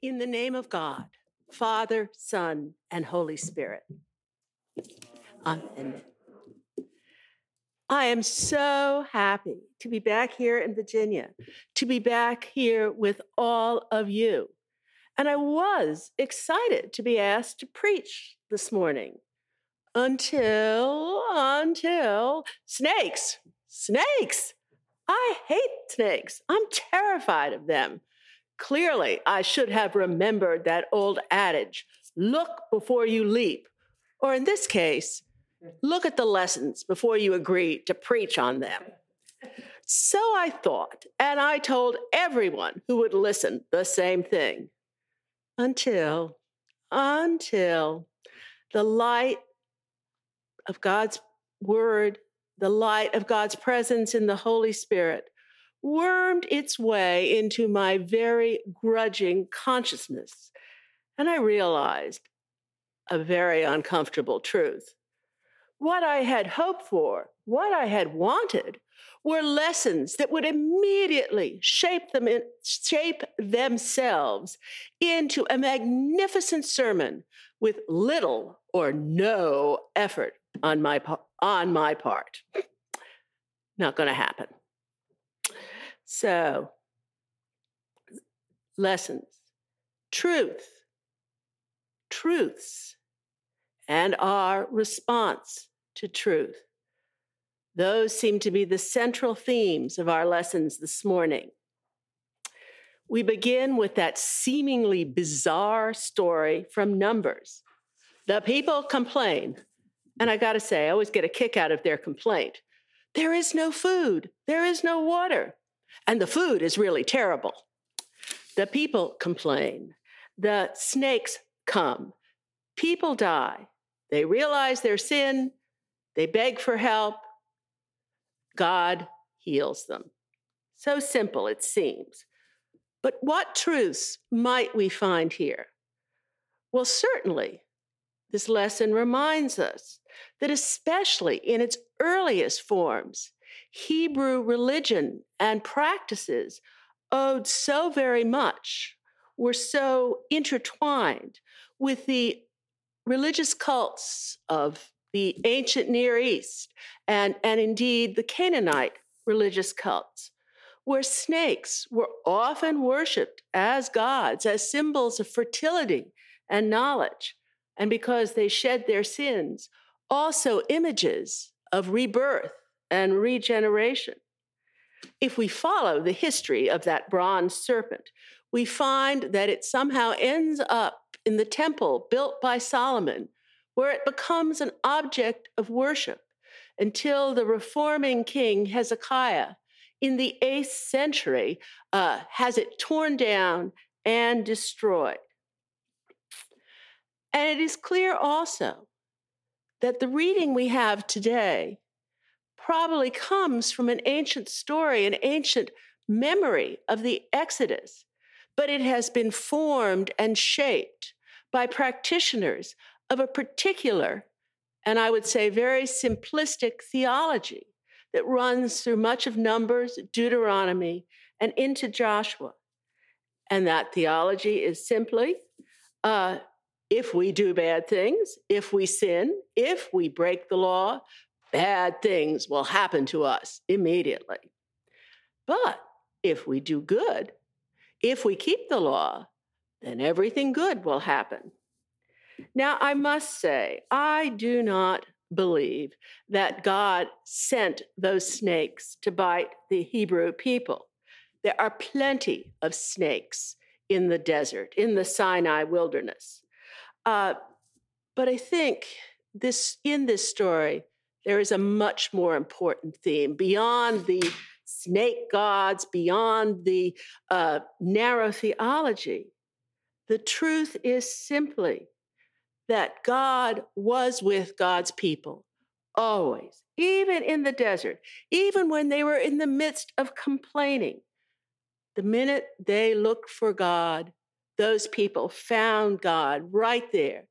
In the name of God, Father, Son, and Holy Spirit. Amen. I am so happy to be back here in Virginia, to be back here with all of you. And I was excited to be asked to preach this morning until, until snakes, snakes. I hate snakes. I'm terrified of them. Clearly, I should have remembered that old adage look before you leap. Or in this case, look at the lessons before you agree to preach on them. So I thought, and I told everyone who would listen the same thing. Until, until the light of God's word, the light of God's presence in the Holy Spirit wormed its way into my very grudging consciousness. And I realized a very uncomfortable truth. What I had hoped for, what I had wanted, were lessons that would immediately shape them in, shape themselves into a magnificent sermon with little or no effort on my on my part. Not going to happen. So, lessons, truth, truths, and our response to truth. Those seem to be the central themes of our lessons this morning. We begin with that seemingly bizarre story from Numbers. The people complain, and I gotta say, I always get a kick out of their complaint. There is no food, there is no water, and the food is really terrible. The people complain. The snakes come. People die. They realize their sin. They beg for help. God heals them. So simple it seems. But what truths might we find here? Well, certainly, this lesson reminds us that, especially in its earliest forms, Hebrew religion and practices owed so very much, were so intertwined with the religious cults of the ancient Near East and, and indeed the Canaanite religious cults, where snakes were often worshiped as gods, as symbols of fertility and knowledge, and because they shed their sins, also images of rebirth and regeneration. If we follow the history of that bronze serpent, we find that it somehow ends up in the temple built by Solomon, where it becomes an object of worship until the reforming king Hezekiah in the 8th century uh, has it torn down and destroyed. And it is clear also that the reading we have today probably comes from an ancient story, an ancient memory of the Exodus, but it has been formed and shaped by practitioners of a particular, and I would say very simplistic theology that runs through much of Numbers, Deuteronomy, and into Joshua. And that theology is simply uh, if we do bad things, if we sin, if we break the law, bad things will happen to us immediately. But if we do good, if we keep the law, then everything good will happen. Now, I must say, I do not believe that God sent those snakes to bite the Hebrew people. There are plenty of snakes in the desert, in the Sinai wilderness. Uh, but I think this in this story, there is a much more important theme beyond the snake gods, beyond the uh, narrow theology. The truth is simply that God was with God's people always, even in the desert, even when they were in the midst of complaining. The minute they looked for God, those people found God right there,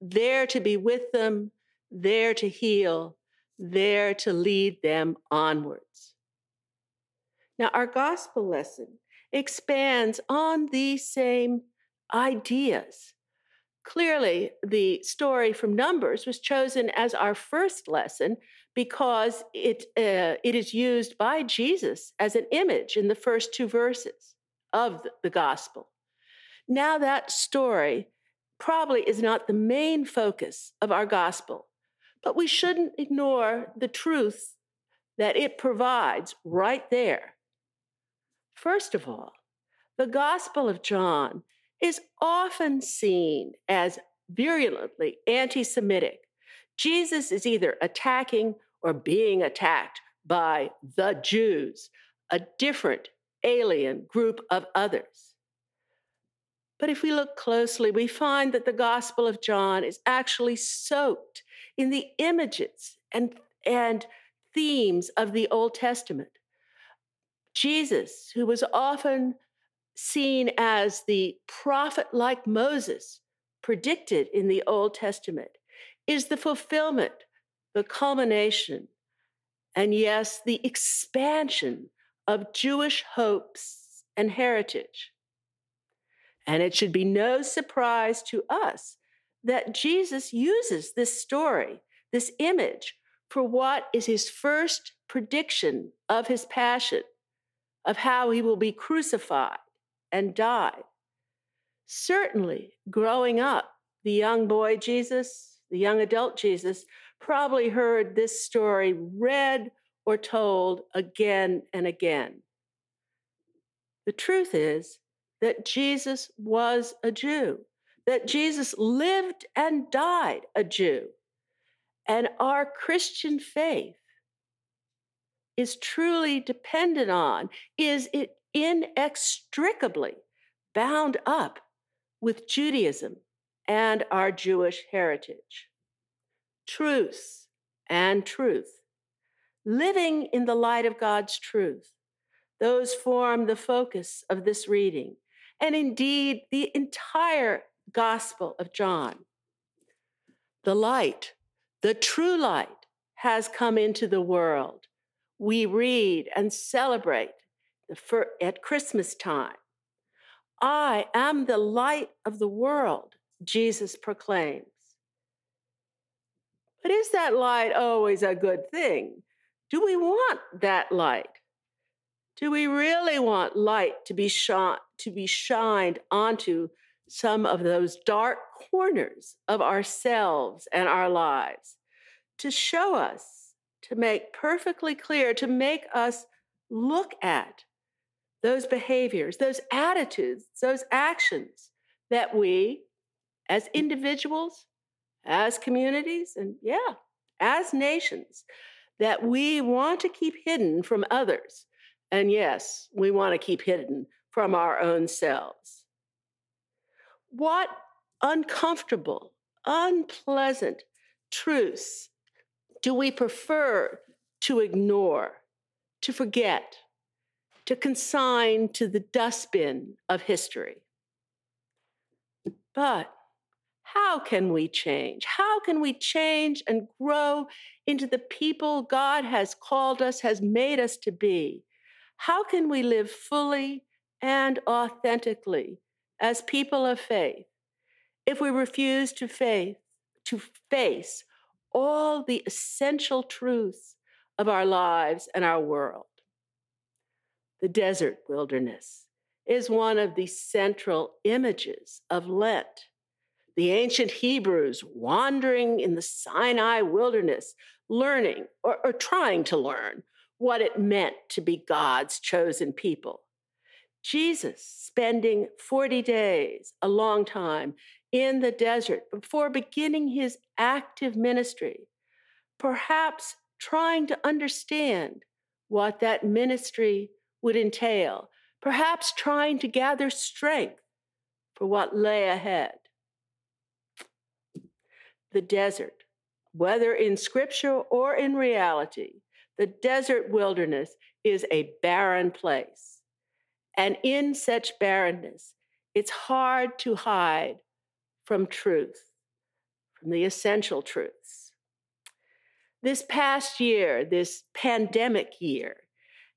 there to be with them, there to heal, there to lead them onwards. Now, our gospel lesson expands on these same ideas. Clearly, the story from Numbers was chosen as our first lesson because it, uh, it is used by Jesus as an image in the first two verses of the gospel. Now, that story probably is not the main focus of our gospel, but we shouldn't ignore the truth that it provides right there. First of all, the Gospel of John is often seen as virulently anti Semitic. Jesus is either attacking or being attacked by the Jews, a different alien group of others. But if we look closely, we find that the Gospel of John is actually soaked in the images and, and themes of the Old Testament. Jesus, who was often seen as the prophet like Moses predicted in the Old Testament, is the fulfillment, the culmination, and yes, the expansion of Jewish hopes and heritage. And it should be no surprise to us that Jesus uses this story, this image, for what is his first prediction of his passion, of how he will be crucified and die. Certainly, growing up, the young boy Jesus, the young adult Jesus, probably heard this story read or told again and again. The truth is that Jesus was a Jew, that Jesus lived and died a Jew. And our Christian faith is truly dependent on, is it inextricably bound up with Judaism and our Jewish heritage. Truth and truth. Living in the light of God's truth. Those form the focus of this reading, and indeed the entire Gospel of John. The light the true light has come into the world. We read and celebrate at Christmas time. I am the light of the world, Jesus proclaims. But is that light always a good thing? Do we want that light? Do we really want light to be shone, to be shined onto some of those dark corners of ourselves and our lives to show us, to make perfectly clear, to make us look at those behaviors, those attitudes, those actions that we, as individuals, as communities, and yeah, as nations, that we want to keep hidden from others. And yes, we want to keep hidden from our own selves. What uncomfortable, unpleasant truths do we prefer to ignore, to forget, to consign to the dustbin of history? But how can we change? How can we change and grow into the people God has called us, has made us to be? How can we live fully and authentically as people of faith if we refuse to faith to face all the essential truths of our lives and our world. The desert wilderness is one of the central images of Lent. The ancient Hebrews wandering in the Sinai wilderness, learning or, or trying to learn what it meant to be God's chosen people. Jesus spending 40 days, a long time, in the desert before beginning his active ministry, perhaps trying to understand what that ministry would entail, perhaps trying to gather strength for what lay ahead. The desert, whether in scripture or in reality, the desert wilderness is a barren place. And in such barrenness, it's hard to hide from truth, from the essential truths. This past year, this pandemic year,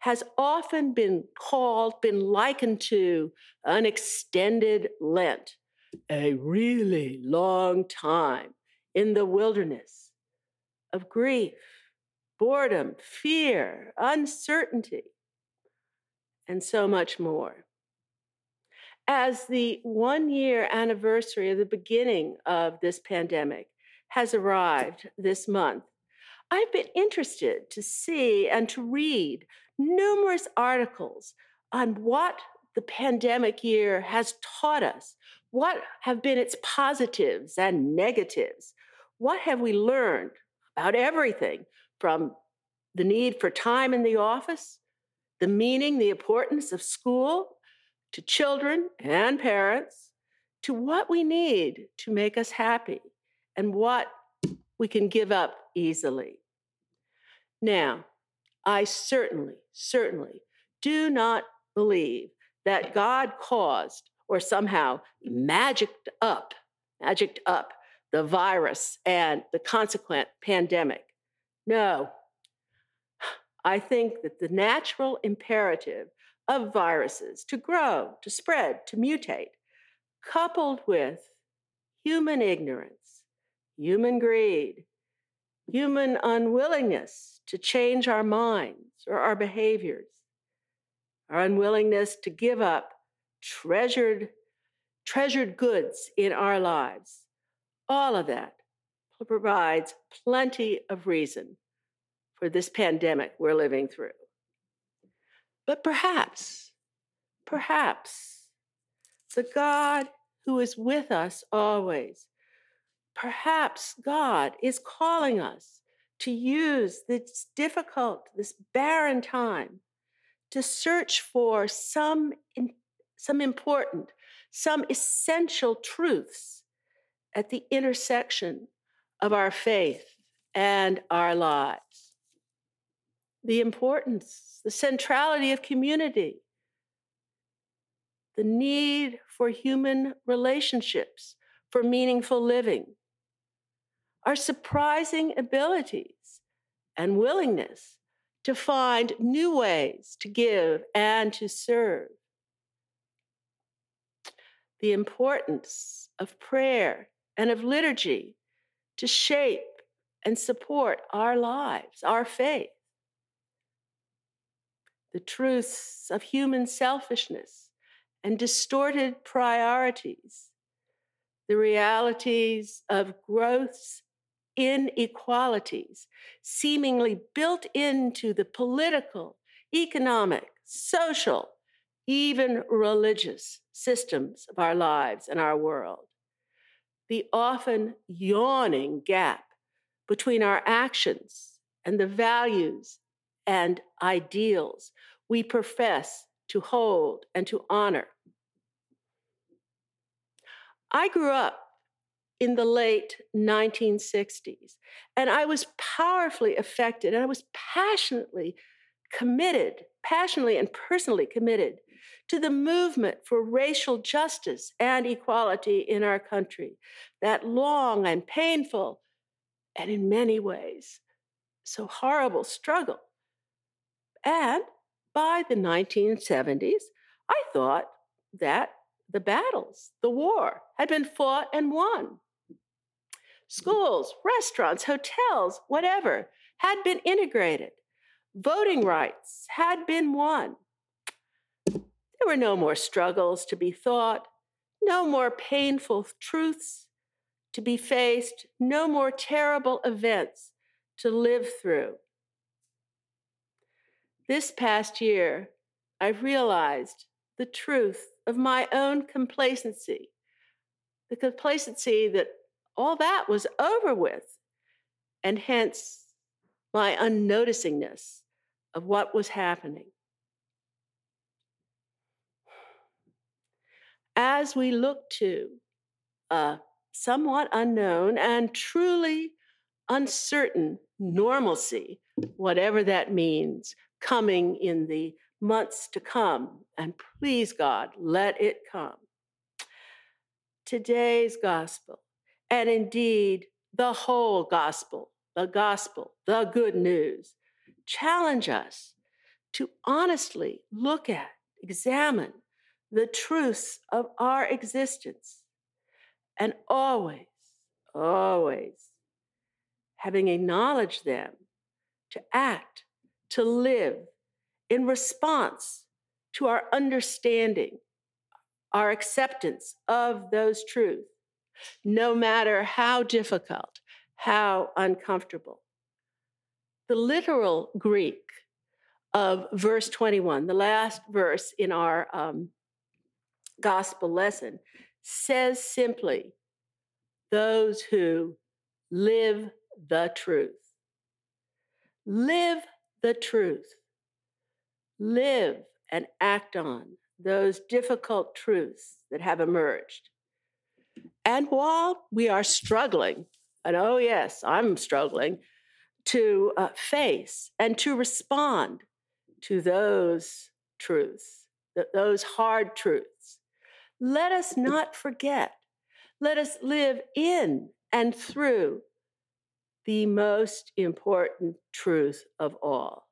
has often been called, been likened to an extended Lent, a really long time in the wilderness of grief, boredom, fear, uncertainty, and so much more. As the one year anniversary of the beginning of this pandemic has arrived this month, I've been interested to see and to read numerous articles on what the pandemic year has taught us. What have been its positives and negatives? What have we learned about everything from the need for time in the office, the meaning, the importance of school to children and parents, to what we need to make us happy and what we can give up easily. Now, I certainly, certainly do not believe that God caused or somehow magicked up, magicked up the virus and the consequent pandemic. No. I think that the natural imperative of viruses to grow, to spread, to mutate, coupled with human ignorance, human greed, human unwillingness to change our minds or our behaviors, our unwillingness to give up treasured treasured goods in our lives. All of that provides plenty of reason for this pandemic we're living through. But perhaps, perhaps the God who is with us always, perhaps God is calling us to use this difficult, this barren time to search for some, some important, some essential truths at the intersection of our faith and our lives. The importance, the centrality of community, the need for human relationships, for meaningful living, our surprising abilities and willingness to find new ways to give and to serve. The importance of prayer and of liturgy to shape and support our lives, our faith. The truths of human selfishness and distorted priorities. The realities of growth's inequalities seemingly built into the political, economic, social, even religious systems of our lives and our world. The often yawning gap between our actions and the values and ideals we profess to hold and to honor. I grew up in the late 1960s. And I was powerfully affected and I was passionately committed, passionately and personally committed to the movement for racial justice and equality in our country. That long and painful, and in many ways, so horrible struggle. And by the 1970s, I thought that the battles, the war, had been fought and won schools, restaurants, hotels, whatever, had been integrated. Voting rights had been won. There were no more struggles to be thought, no more painful truths to be faced, no more terrible events to live through. This past year, I've realized the truth of my own complacency, the complacency that all that was over with. And hence my unnoticingness of what was happening. As we look to a somewhat unknown and truly uncertain normalcy, whatever that means, coming in the months to come, and please God, let it come. Today's gospel and indeed the whole gospel, the gospel, the good news, challenge us to honestly look at, examine the truths of our existence, and always, always having acknowledged them, to act, to live in response to our understanding, our acceptance of those truths, no matter how difficult, how uncomfortable. The literal Greek of verse 21, the last verse in our um, gospel lesson, says simply, those who live the truth. Live the truth. Live and act on those difficult truths that have emerged. And while we are struggling, and oh, yes, I'm struggling to uh, face and to respond to those truths, th- those hard truths, let us not forget. Let us live in and through the most important truth of all,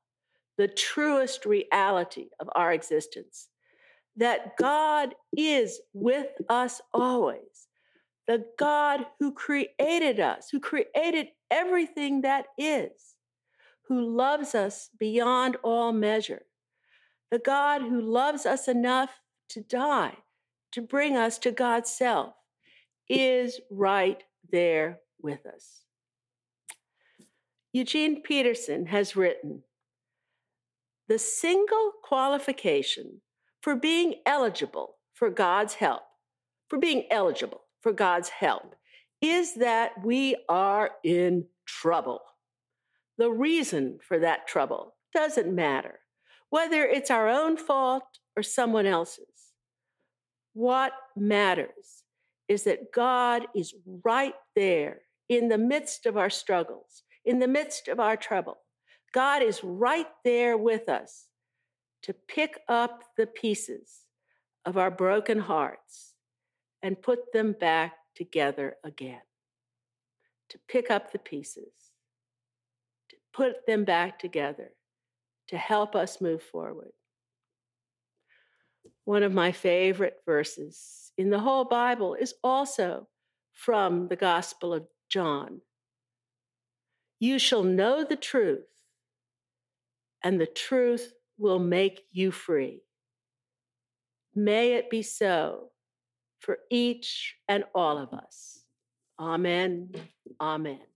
the truest reality of our existence that God is with us always. The God who created us, who created everything that is, who loves us beyond all measure. The God who loves us enough to die, to bring us to God's self, is right there with us. Eugene Peterson has written The single qualification for being eligible for God's help, for being eligible for God's help, is that we are in trouble. The reason for that trouble doesn't matter, whether it's our own fault or someone else's. What matters is that God is right there in the midst of our struggles, in the midst of our trouble. God is right there with us to pick up the pieces of our broken hearts and put them back together again. To pick up the pieces, to put them back together, to help us move forward. One of my favorite verses in the whole Bible is also from the Gospel of John, you shall know the truth, and the truth will make you free. May it be so for each and all of us. Amen. Amen.